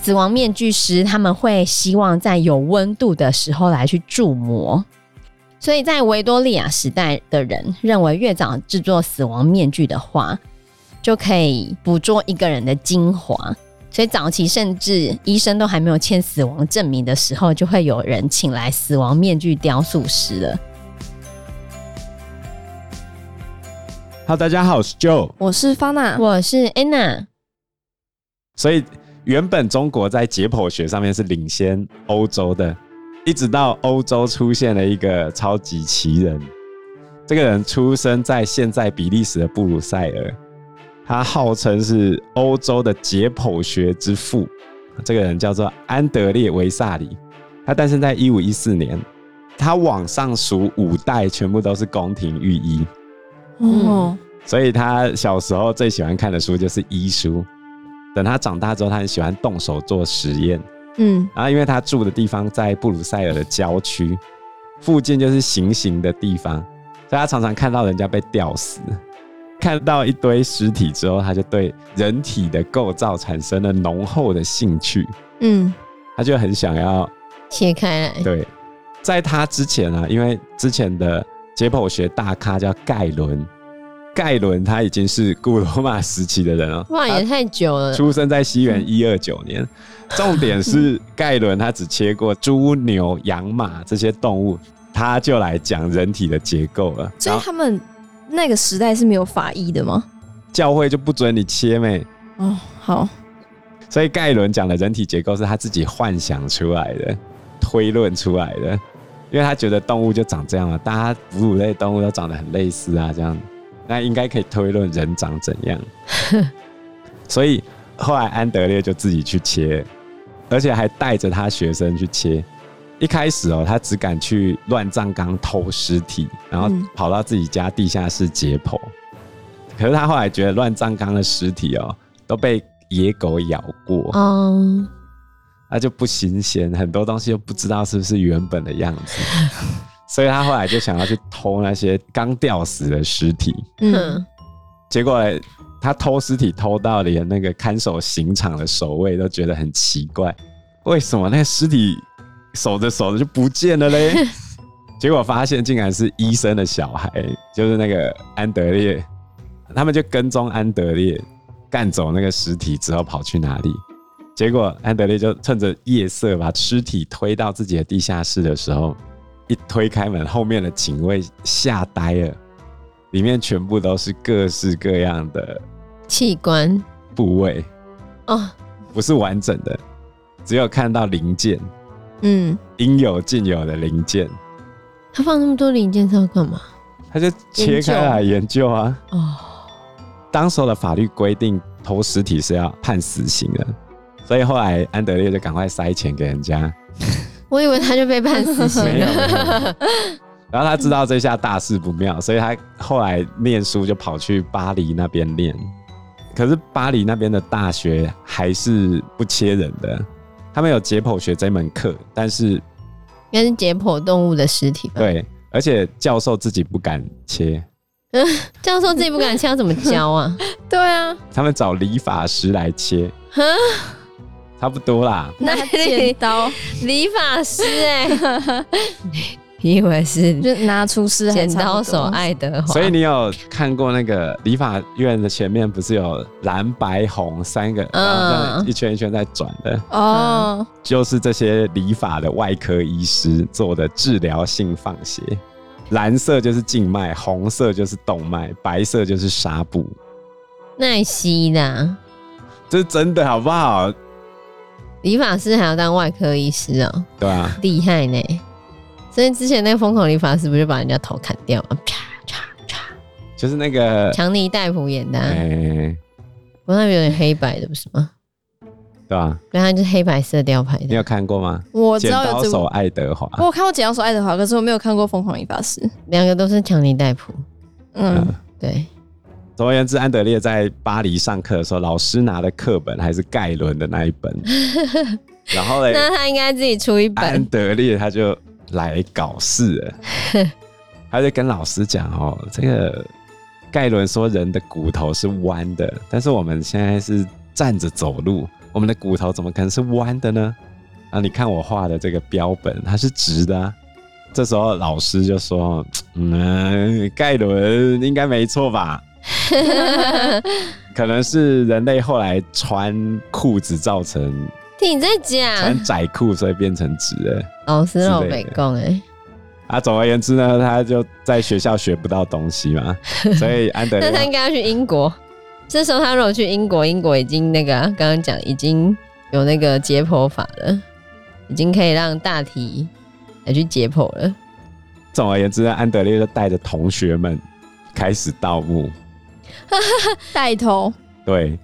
死亡面具师他们会希望在有温度的时候来去铸模，所以在维多利亚时代的人认为，越早制作死亡面具的话，就可以捕捉一个人的精华。所以早期甚至医生都还没有签死亡证明的时候，就会有人请来死亡面具雕塑师了。好，大家好，我是 Joe，我是 Fana，我是 Anna。所以。原本中国在解剖学上面是领先欧洲的，一直到欧洲出现了一个超级奇人。这个人出生在现在比利时的布鲁塞尔，他号称是欧洲的解剖学之父。这个人叫做安德烈维萨里，他诞生在一五一四年，他往上数五代全部都是宫廷御医。哦，所以他小时候最喜欢看的书就是医书。等他长大之后，他很喜欢动手做实验。嗯，然后因为他住的地方在布鲁塞尔的郊区，附近就是行刑的地方，所以他常常看到人家被吊死，看到一堆尸体之后，他就对人体的构造产生了浓厚的兴趣。嗯，他就很想要切开来。对，在他之前啊，因为之前的解剖学大咖叫盖伦。盖伦他已经是古罗马时期的人了，哇，也太久了。出生在西元一二九年。重点是盖伦他只切过猪、牛、羊、马这些动物，他就来讲人体的结构了。所以他们那个时代是没有法医的吗？教会就不准你切咩？哦，好。所以盖伦讲的人体结构是他自己幻想出来的、推论出来的，因为他觉得动物就长这样了，大家哺乳类动物都长得很类似啊，这样。那应该可以推论人长怎样，所以后来安德烈就自己去切，而且还带着他学生去切。一开始哦，他只敢去乱葬岗偷尸体，然后跑到自己家地下室解剖。可是他后来觉得乱葬岗的尸体哦都被野狗咬过，嗯，那就不新鲜，很多东西又不知道是不是原本的样子。所以他后来就想要去偷那些刚吊死的尸体，嗯，结果他偷尸体偷到连那个看守刑场的守卫都觉得很奇怪，为什么那个尸体守着守着就不见了嘞？结果发现竟然是医生的小孩，就是那个安德烈，他们就跟踪安德烈干走那个尸体之后跑去哪里？结果安德烈就趁着夜色把尸体推到自己的地下室的时候。一推开门，后面的警卫吓呆了，里面全部都是各式各样的器官部位哦，不是完整的，只有看到零件，嗯，应有尽有的零件。他放那么多零件是要干嘛？他就切开来研究啊。哦，当时的法律规定偷尸体是要判死刑的，所以后来安德烈就赶快塞钱给人家。我以为他就被判死刑了，然后他知道这下大事不妙，所以他后来念书就跑去巴黎那边念。可是巴黎那边的大学还是不切人的，他们有解剖学这门课，但是应该是解剖动物的尸体吧？对，而且教授自己不敢切。嗯，教授自己不敢切，要怎么教啊？对啊，他们找理发师来切。差不多啦，拿剪刀，理发师哎、欸，你以为是就拿出师剪刀手爱德华？所以你有看过那个理发院的前面不是有蓝白红三个，然后一圈一圈在转的？哦，就是这些理发的外科医师做的治疗性放血，蓝色就是静脉，红色就是动脉，白色就是纱布，奈西的，这是真的好不好？理发师还要当外科医师哦、喔，对啊，厉害呢。所以之前那个疯狂理发师不就把人家头砍掉吗？啪啪啪，就是那个强尼戴普演的、啊，欸、不过那边有点黑白的，不是吗？对啊，对他就是黑白色调拍的。你有看过吗？我知道有剪刀手爱德华，我有看过剪刀手爱德华，可是我没有看过疯狂理发师。两个都是强尼戴普，嗯，嗯对。总而言之，安德烈在巴黎上课的时候，老师拿的课本还是盖伦的那一本。然后嘞，那他应该自己出一本。安德烈他就来搞事了，他就跟老师讲：“哦，这个盖伦说人的骨头是弯的，但是我们现在是站着走路，我们的骨头怎么可能是弯的呢？啊，你看我画的这个标本，它是直的啊。这时候老师就说：“嗯，盖伦应该没错吧？可能是人类后来穿裤子造成。”听你在讲，穿窄裤所以变成直的。老师让我没讲哎。啊，总而言之呢，他就在学校学不到东西嘛，所以安德烈。那他应该要去英国。这时候他如果去英国，英国已经那个刚刚讲已经有那个解剖法了，已经可以让大体来去解剖了。总而言之呢，安德烈就带着同学们开始盗墓，带头。对。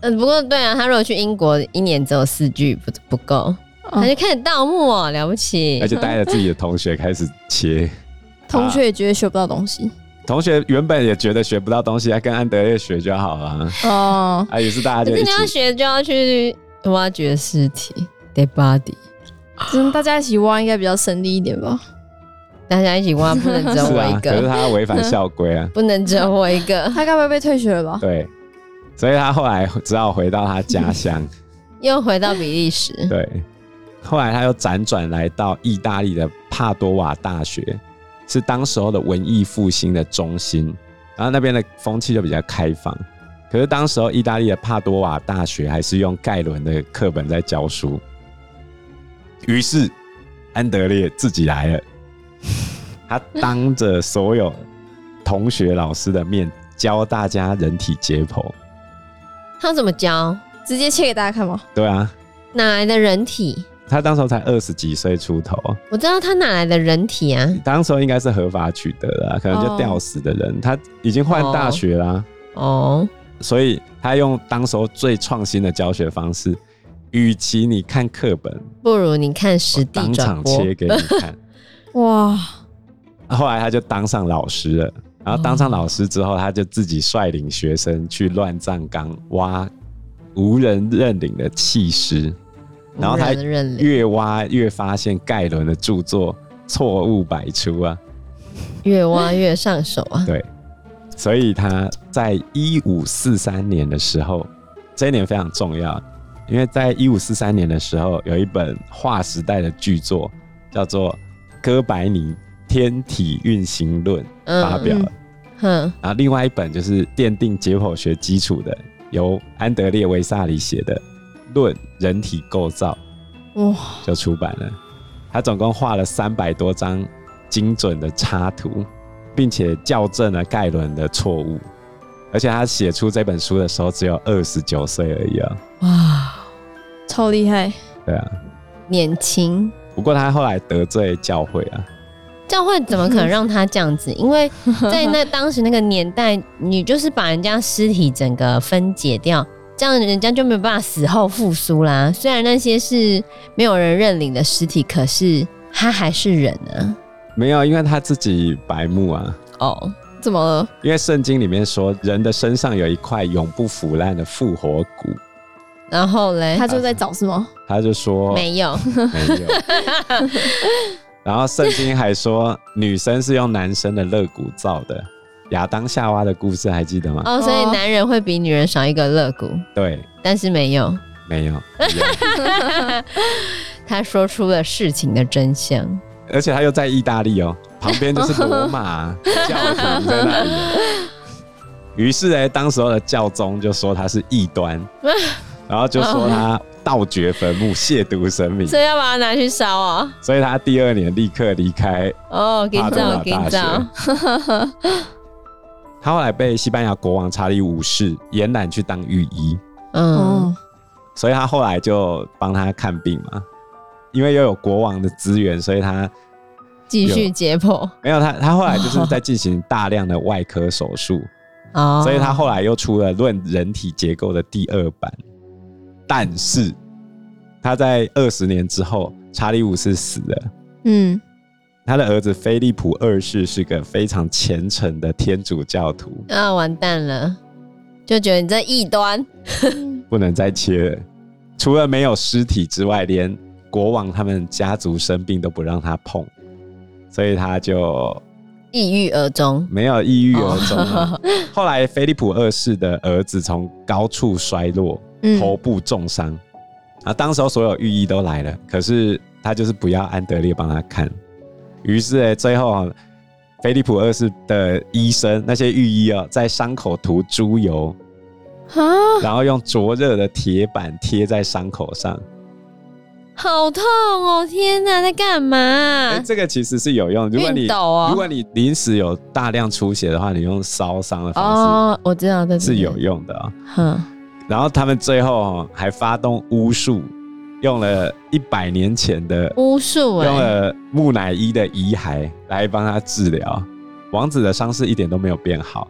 嗯，不过对啊，他如果去英国，一年只有四句不不够，他就开始盗墓哦，了不起！而且带着自己的同学开始切，同学也觉得学不到东西。同学原本也觉得学不到东西，要跟安德烈学就好了。哦，啊，也是大家就一起，你要学就要去挖掘尸体，dead body，嗯，大家一起挖应该比较省力一点吧？大家一起挖不能只有 我一个，可是他违反校规啊，不能只有我一个，他该不会被退学了吧？对。所以他后来只好回到他家乡，又回到比利时。对，后来他又辗转来到意大利的帕多瓦大学，是当时候的文艺复兴的中心，然后那边的风气就比较开放。可是当时候意大利的帕多瓦大学还是用盖伦的课本在教书，于是安德烈自己来了，他当着所有同学老师的面教大家人体解剖。他怎么教？直接切给大家看吗？对啊，哪来的人体？他当时候才二十几岁出头。我知道他哪来的人体啊？当时候应该是合法取得的，可能就吊死的人。Oh. 他已经换大学啦。哦，oh. 所以他用当时候最创新的教学方式，与其你看课本，不如你看实地当场切给你看。哇！后来他就当上老师了。然后当上老师之后，他就自己率领学生去乱葬岗挖无人认领的弃尸，然后他越挖越发现盖伦的著作错误百出啊，越挖越上手啊。对，所以他在一五四三年的时候，这一年非常重要，因为在一五四三年的时候，有一本划时代的巨作叫做《哥白尼》。天体运行论发表了，然后另外一本就是奠定解剖学基础的，由安德烈维萨里写的《论人体构造》，哇，就出版了。他总共画了三百多张精准的插图，并且校正了盖伦的错误。而且他写出这本书的时候只有二十九岁而已啊！哇，超厉害！对啊，年轻。不过他后来得罪教会啊。教会怎么可能让他这样子？因为 在那当时那个年代，你就是把人家尸体整个分解掉，这样人家就没有办法死后复苏啦。虽然那些是没有人认领的尸体，可是他还是人啊。没有，因为他自己白目啊。哦，怎么了？因为圣经里面说，人的身上有一块永不腐烂的复活骨。然后嘞，他就在找什么？他就说没有，没有。然后圣经还说，女生是用男生的肋骨造的，亚当夏娃的故事还记得吗？哦，所以男人会比女人少一个肋骨。对，但是没有，没有。他说出了事情的真相，而且他又在意大利哦，旁边就是罗马 教廷在那里。于是呢，当时候的教宗就说他是异端，然后就说他。盗掘坟墓，亵渎神明，所以要把它拿去烧啊！所以他第二年立刻离开哦，给你照，给你照。他后来被西班牙国王查理五世延揽去当御医，嗯，所以他后来就帮他看病嘛。因为又有国王的资源，所以他继续解剖。没有他，他后来就是在进行大量的外科手术，哦，所以他后来又出了《论人体结构》的第二版。但是他在二十年之后，查理五世死了。嗯，他的儿子菲利普二世是个非常虔诚的天主教徒。啊，完蛋了！就觉得你这异端，不能再切了。除了没有尸体之外，连国王他们家族生病都不让他碰，所以他就抑郁而终，没有抑郁而终、啊。后来菲利普二世的儿子从高处摔落，头部重伤。嗯、啊，当时候所有御医都来了，可是他就是不要安德烈帮他看。于是呢，最后菲利普二世的医生那些御医啊，在伤口涂猪油，然后用灼热的铁板贴在伤口上。好痛哦！天哪，在干嘛、欸？这个其实是有用。如果你、哦、如果你临时有大量出血的话，你用烧伤的方式，哦，我知道的是有用的啊、哦。然后他们最后还发动巫术，用了一百年前的巫术，用了木乃伊的遗骸来帮他治疗。王子的伤势一点都没有变好，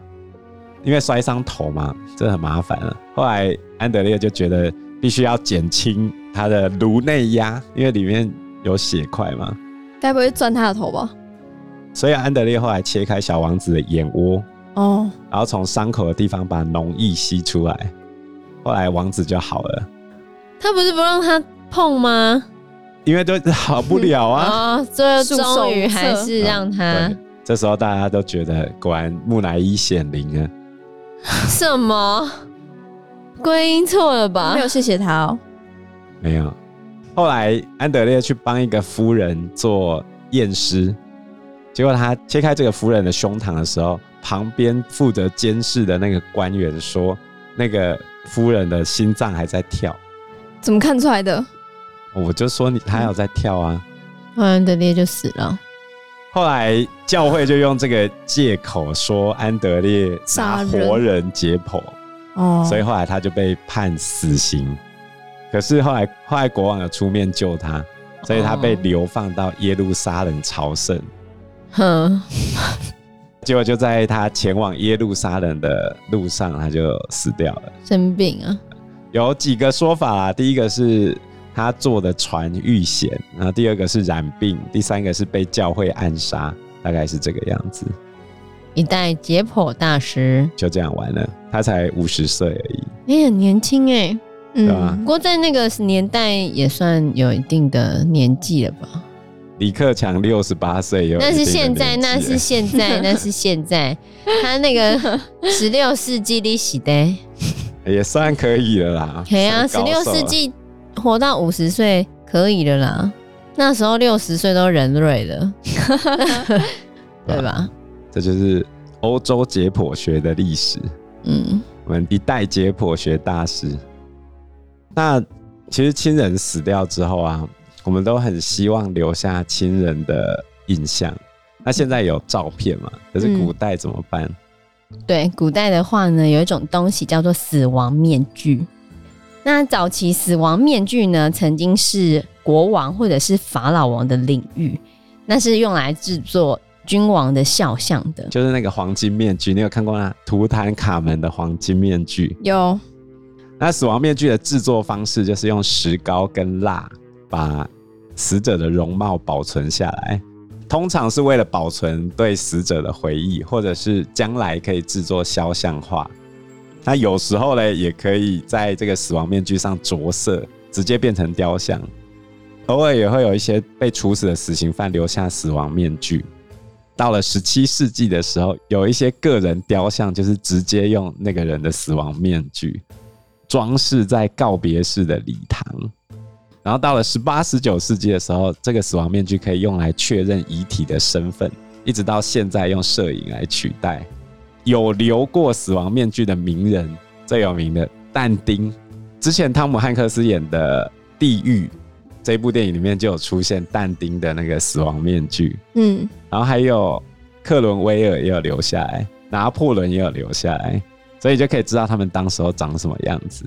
因为摔伤头嘛，这很麻烦了。后来安德烈就觉得。必须要减轻他的颅内压，因为里面有血块嘛。该不会钻他的头吧？所以安德烈后来切开小王子的眼窝，哦，然后从伤口的地方把脓液吸出来，后来王子就好了。他不是不让他碰吗？因为都好不了啊。哦，最后终于还是让他、嗯。这时候大家都觉得，果然木乃伊显灵啊。什么？归因错了吧？没有谢谢他哦，没有。后来安德烈去帮一个夫人做验尸，结果他切开这个夫人的胸膛的时候，旁边负责监视的那个官员说，那个夫人的心脏还在跳。怎么看出来的？我就说你他有在跳啊，安德烈就死了。后来教会就用这个借口说安德烈杀活人解剖。哦，所以后来他就被判死刑，可是后来后来国王有出面救他，所以他被流放到耶路撒冷朝圣。哼，结果就在他前往耶路撒冷的路上，他就死掉了。生病啊？有几个说法啦，第一个是他坐的船遇险，然后第二个是染病，第三个是被教会暗杀，大概是这个样子。一代解剖大师就这样完了，他才五十岁而已，你、欸、很年轻哎、欸，对吧？不过在那个年代也算有一定的年纪了吧？李克强六十八岁，有那是现在，那是现在，那是现在，他那个十六世纪历史的 也算可以了啦。对啊，十六世纪活到五十岁可以了啦，那时候六十岁都人瑞了，对吧？这就是欧洲解剖学的历史。嗯，我们一代解剖学大师。那其实亲人死掉之后啊，我们都很希望留下亲人的印象。那现在有照片嘛？可是古代怎么办？嗯，对，古代的话呢，有一种东西叫做死亡面具。那早期死亡面具呢，曾经是国王或者是法老王的领域，那是用来制作。君王的肖像的，就是那个黄金面具，你有看过那？图坦卡门的黄金面具有。那死亡面具的制作方式就是用石膏跟蜡把死者的容貌保存下来，通常是为了保存对死者的回忆，或者是将来可以制作肖像画。那有时候呢，也可以在这个死亡面具上着色，直接变成雕像。偶尔也会有一些被处死的死刑犯留下死亡面具。到了十七世纪的时候，有一些个人雕像，就是直接用那个人的死亡面具装饰在告别式的礼堂。然后到了十八、十九世纪的时候，这个死亡面具可以用来确认遗体的身份，一直到现在用摄影来取代。有留过死亡面具的名人，最有名的但丁，之前汤姆汉克斯演的《地狱》。这部电影里面就有出现但丁的那个死亡面具，嗯，然后还有克伦威尔也有留下来，拿破仑也有留下来，所以就可以知道他们当时候长什么样子。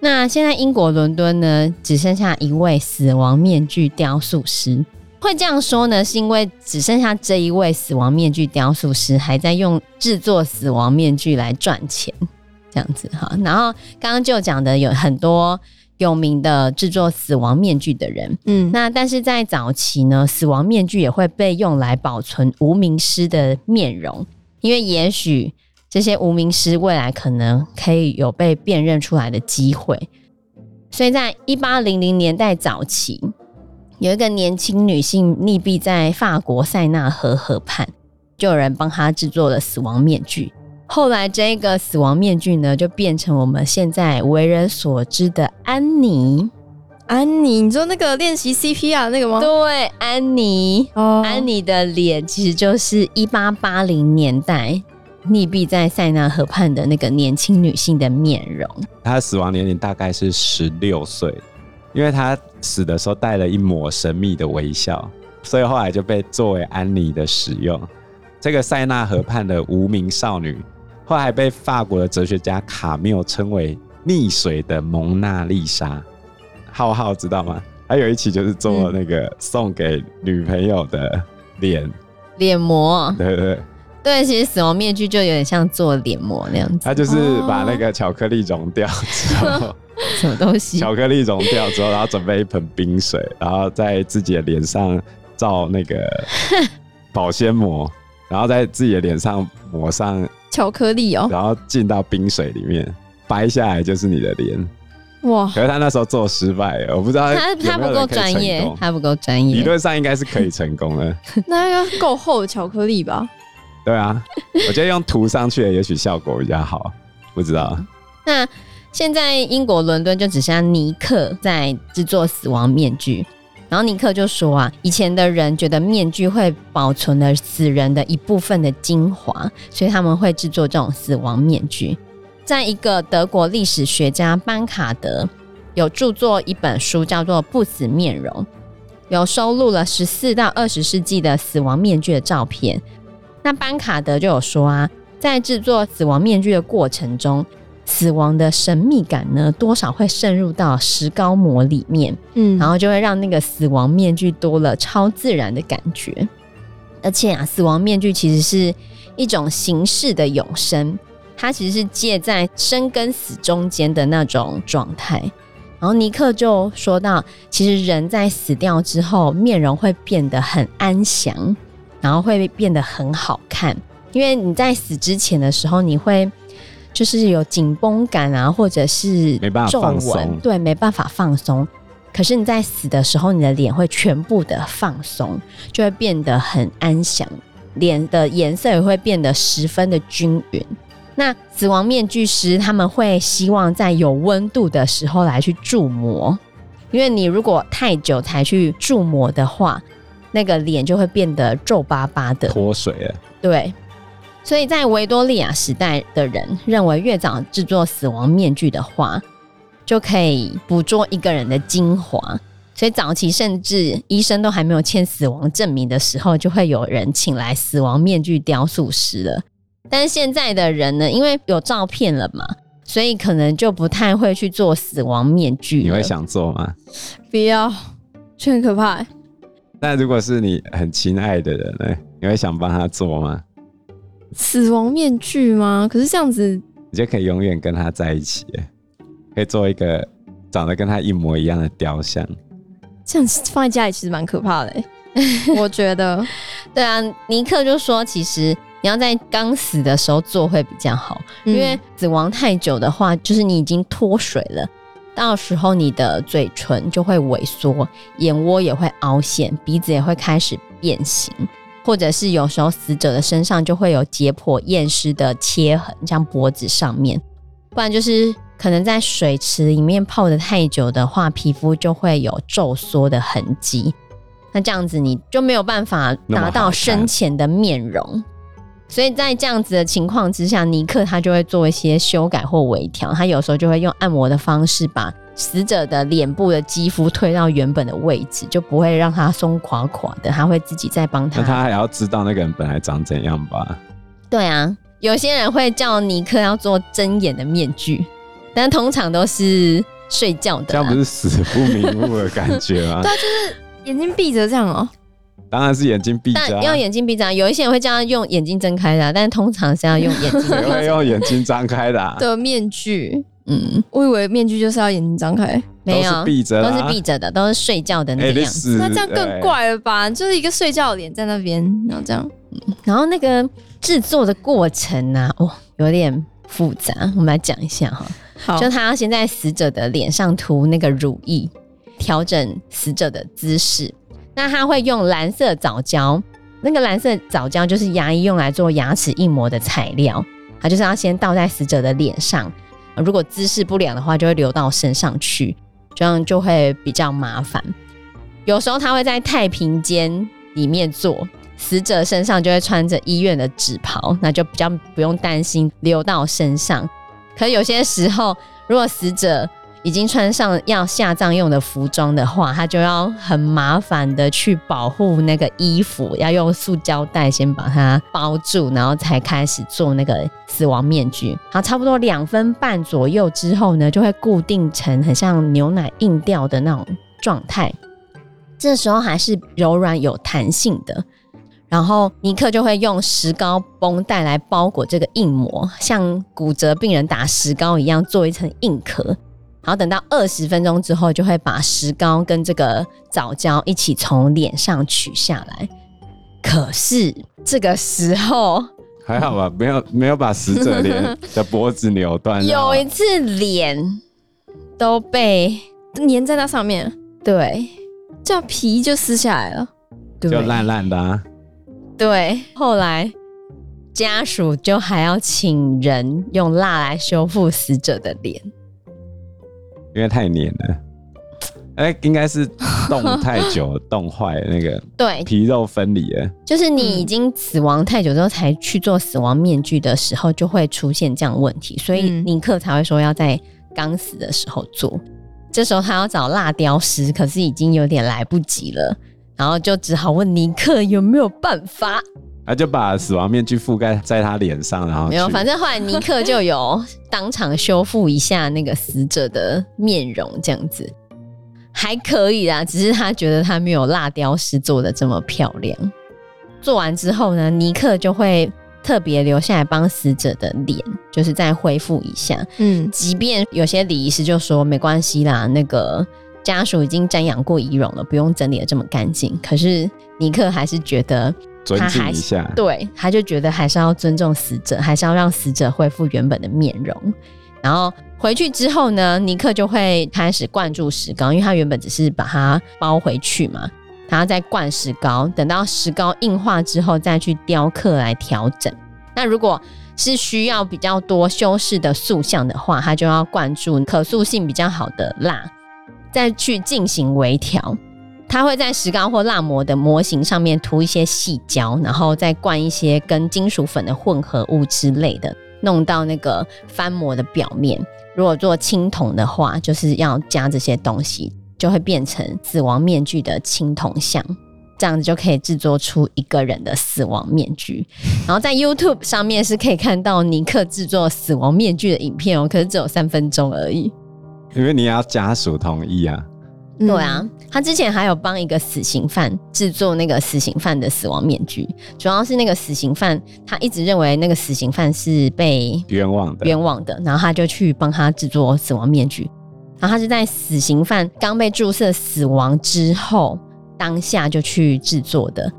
那现在英国伦敦呢，只剩下一位死亡面具雕塑师。会这样说呢，是因为只剩下这一位死亡面具雕塑师还在用制作死亡面具来赚钱，这样子哈。然后刚刚就讲的有很多。有名的制作死亡面具的人，嗯，那但是在早期呢，死亡面具也会被用来保存无名尸的面容，因为也许这些无名尸未来可能可以有被辨认出来的机会，所以在一八零零年代早期，有一个年轻女性溺毙在法国塞纳河河畔，就有人帮她制作了死亡面具。后来这个死亡面具呢，就变成我们现在为人所知的安妮。安妮，你说那个练习 CPR 那个吗？对，安妮。哦，安妮的脸其实就是一八八零年代溺毙在塞纳河畔的那个年轻女性的面容。她的死亡年龄大概是十六岁，因为她死的时候带了一抹神秘的微笑，所以后来就被作为安妮的使用。这个塞纳河畔的无名少女，后来被法国的哲学家卡缪称为“溺水的蒙娜丽莎”。浩浩知道吗？还有一期就是做那个送给女朋友的脸脸、嗯、膜，对对对，其实死亡面具就有点像做脸膜那样子。他就是把那个巧克力融掉之后，哦、什么东西？巧克力融掉之后，然后准备一盆冰水，然后在自己的脸上照那个 保鲜膜，然后在自己的脸上抹上巧克力哦，然后进到冰水里面，掰下来就是你的脸。哇！可是他那时候做失败，我不知道他他不够专业，他不够专业。理论上应该是可以成功的。那要够厚的巧克力吧？对啊，我觉得用涂上去的也许效果比较好。不知道。那现在英国伦敦就只剩尼克在制作死亡面具，然后尼克就说啊，以前的人觉得面具会保存了死人的一部分的精华，所以他们会制作这种死亡面具。在一个德国历史学家班卡德有著作一本书，叫做《不死面容》，有收录了十四到二十世纪的死亡面具的照片。那班卡德就有说啊，在制作死亡面具的过程中，死亡的神秘感呢，多少会渗入到石膏膜里面，嗯，然后就会让那个死亡面具多了超自然的感觉。而且啊，死亡面具其实是一种形式的永生。它其实是介在生跟死中间的那种状态，然后尼克就说到，其实人在死掉之后，面容会变得很安详，然后会变得很好看，因为你在死之前的时候，你会就是有紧绷感啊，或者是皱纹，没办法放松，对，没办法放松。可是你在死的时候，你的脸会全部的放松，就会变得很安详，脸的颜色也会变得十分的均匀。那死亡面具师他们会希望在有温度的时候来去注模，因为你如果太久才去注模的话，那个脸就会变得皱巴巴的脱水了。对，所以在维多利亚时代的人认为，越早制作死亡面具的话，就可以捕捉一个人的精华。所以早期甚至医生都还没有签死亡证明的时候，就会有人请来死亡面具雕塑师了。但是现在的人呢，因为有照片了嘛，所以可能就不太会去做死亡面具。你会想做吗？不要，这很可怕。那如果是你很亲爱的人呢，你会想帮他做吗？死亡面具吗？可是这样子，你就可以永远跟他在一起，可以做一个长得跟他一模一样的雕像。这样子放在家里其实蛮可怕的，我觉得。对啊，尼克就说其实。你要在刚死的时候做会比较好，因为死亡太久的话，就是你已经脱水了，到时候你的嘴唇就会萎缩，眼窝也会凹陷，鼻子也会开始变形，或者是有时候死者的身上就会有解剖验尸的切痕，像脖子上面，不然就是可能在水池里面泡的太久的话，皮肤就会有皱缩的痕迹，那这样子你就没有办法达到生前的面容。所以在这样子的情况之下，尼克他就会做一些修改或微调。他有时候就会用按摩的方式，把死者的脸部的肌肤推到原本的位置，就不会让他松垮垮的。他会自己再帮他。那他还要知道那个人本来长怎样吧？对啊，有些人会叫尼克要做睁眼的面具，但通常都是睡觉的。这样不是死不瞑目的感觉吗？对，就是眼睛闭着这样哦。当然是眼睛闭着，要眼睛闭着。有一些人会这样用眼睛睁开的、啊，但通常是要用眼睛。谁会用眼睛张开的、啊？的面具，嗯，我以为面具就是要眼睛张开，没有，闭着，都是闭着的，都是睡觉的那个样子。欸、那这样更怪了吧？欸、就是一个睡觉的脸在那边，然后这样，嗯、然后那个制作的过程呢、啊，哦，有点复杂。我们来讲一下哈，好，就他要先在死者的脸上涂那个乳液，调整死者的姿势。那他会用蓝色藻胶那个蓝色藻胶就是牙医用来做牙齿印模的材料，它就是要先倒在死者的脸上，如果姿势不良的话，就会流到身上去，这样就会比较麻烦。有时候他会在太平间里面做，死者身上就会穿着医院的纸袍，那就比较不用担心流到身上。可有些时候，如果死者已经穿上要下葬用的服装的话，他就要很麻烦的去保护那个衣服，要用塑胶袋先把它包住，然后才开始做那个死亡面具。好，差不多两分半左右之后呢，就会固定成很像牛奶硬掉的那种状态。这时候还是柔软有弹性的。然后尼克就会用石膏绷带来包裹这个硬膜，像骨折病人打石膏一样做一层硬壳。然后等到二十分钟之后，就会把石膏跟这个藻胶一起从脸上取下来。可是这个时候还好吧，没有没有把死者脸的脖子扭断。有一次脸都被粘在那上面，对，这样皮就撕下来了，就烂烂的啊。对，后来家属就还要请人用蜡来修复死者的脸，因为太黏了。哎，应该是冻太久，冻坏那个对皮肉分离了。就是你已经死亡太久之后才去做死亡面具的时候，就会出现这样问题，所以尼克才会说要在刚死的时候做。这时候他要找蜡雕师，可是已经有点来不及了。然后就只好问尼克有没有办法，他就把死亡面具覆盖在他脸上，然后没有，反正后来尼克就有当场修复一下那个死者的面容，这样子还可以啦。只是他觉得他没有蜡雕师做的这么漂亮。做完之后呢，尼克就会特别留下来帮死者的脸，就是再恢复一下。嗯，即便有些礼仪师就说没关系啦，那个。家属已经瞻仰过仪容了，不用整理的这么干净。可是尼克还是觉得尊敬一下，对，他就觉得还是要尊重死者，还是要让死者恢复原本的面容。然后回去之后呢，尼克就会开始灌注石膏，因为他原本只是把它包回去嘛，然后再灌石膏，等到石膏硬化之后再去雕刻来调整。那如果是需要比较多修饰的塑像的话，他就要灌注可塑性比较好的蜡。再去进行微调，他会在石膏或蜡模的模型上面涂一些细胶，然后再灌一些跟金属粉的混合物之类的，弄到那个翻模的表面。如果做青铜的话，就是要加这些东西，就会变成死亡面具的青铜像，这样子就可以制作出一个人的死亡面具。然后在 YouTube 上面是可以看到尼克制作死亡面具的影片哦，可是只有三分钟而已。因为你要家属同意啊，对啊，他之前还有帮一个死刑犯制作那个死刑犯的死亡面具，主要是那个死刑犯他一直认为那个死刑犯是被冤枉的，冤枉的，然后他就去帮他制作死亡面具，然后他是在死刑犯刚被注射死亡之后当下就去制作的，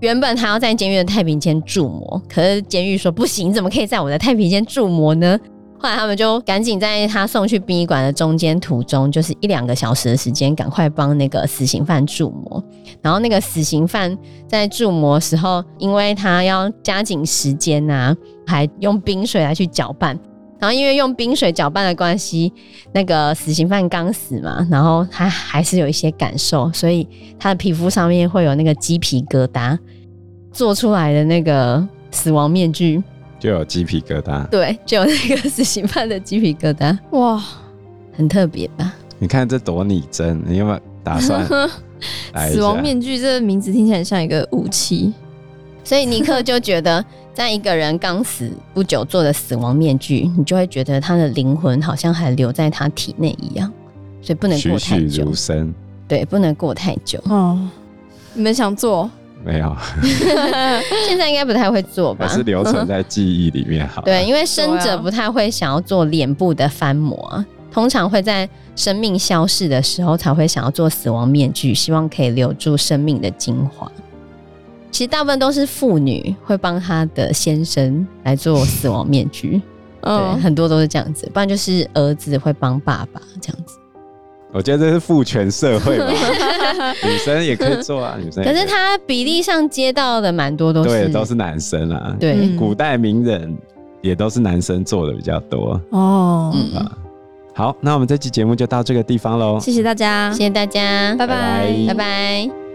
原本他要在监狱的太平间驻模，可是监狱说不行，怎么可以在我的太平间驻模呢？后来他们就赶紧在他送去殡仪馆的中间途中，就是一两个小时的时间，赶快帮那个死刑犯注模。然后那个死刑犯在注模时候，因为他要加紧时间呐、啊，还用冰水来去搅拌。然后因为用冰水搅拌的关系，那个死刑犯刚死嘛，然后他还是有一些感受，所以他的皮肤上面会有那个鸡皮疙瘩。做出来的那个死亡面具。就有鸡皮疙瘩，对，就有那个死刑犯的鸡皮疙瘩，哇，很特别吧？你看这多拟真，你有没有打算？死亡面具这个名字听起来像一个武器，所以尼克就觉得，在一个人刚死不久做的死亡面具，你就会觉得他的灵魂好像还留在他体内一样，所以不能过太久。栩栩如生，对，不能过太久。哦，你们想做？没有，现在应该不太会做吧？还是留存在记忆里面好。对，因为生者不太会想要做脸部的翻模，通常会在生命消逝的时候才会想要做死亡面具，希望可以留住生命的精华。其实大部分都是妇女会帮她的先生来做死亡面具，对，很多都是这样子，不然就是儿子会帮爸爸这样子。我觉得这是父权社会吧，女生也可以做啊，女生。可是他比例上接到的蛮多都是对，都是男生啊。对，嗯古代名人也都是男生做的比较多哦。嗯，啊。好，那我们这期节目就到这个地方喽，谢谢大家，谢谢大家，拜拜拜拜。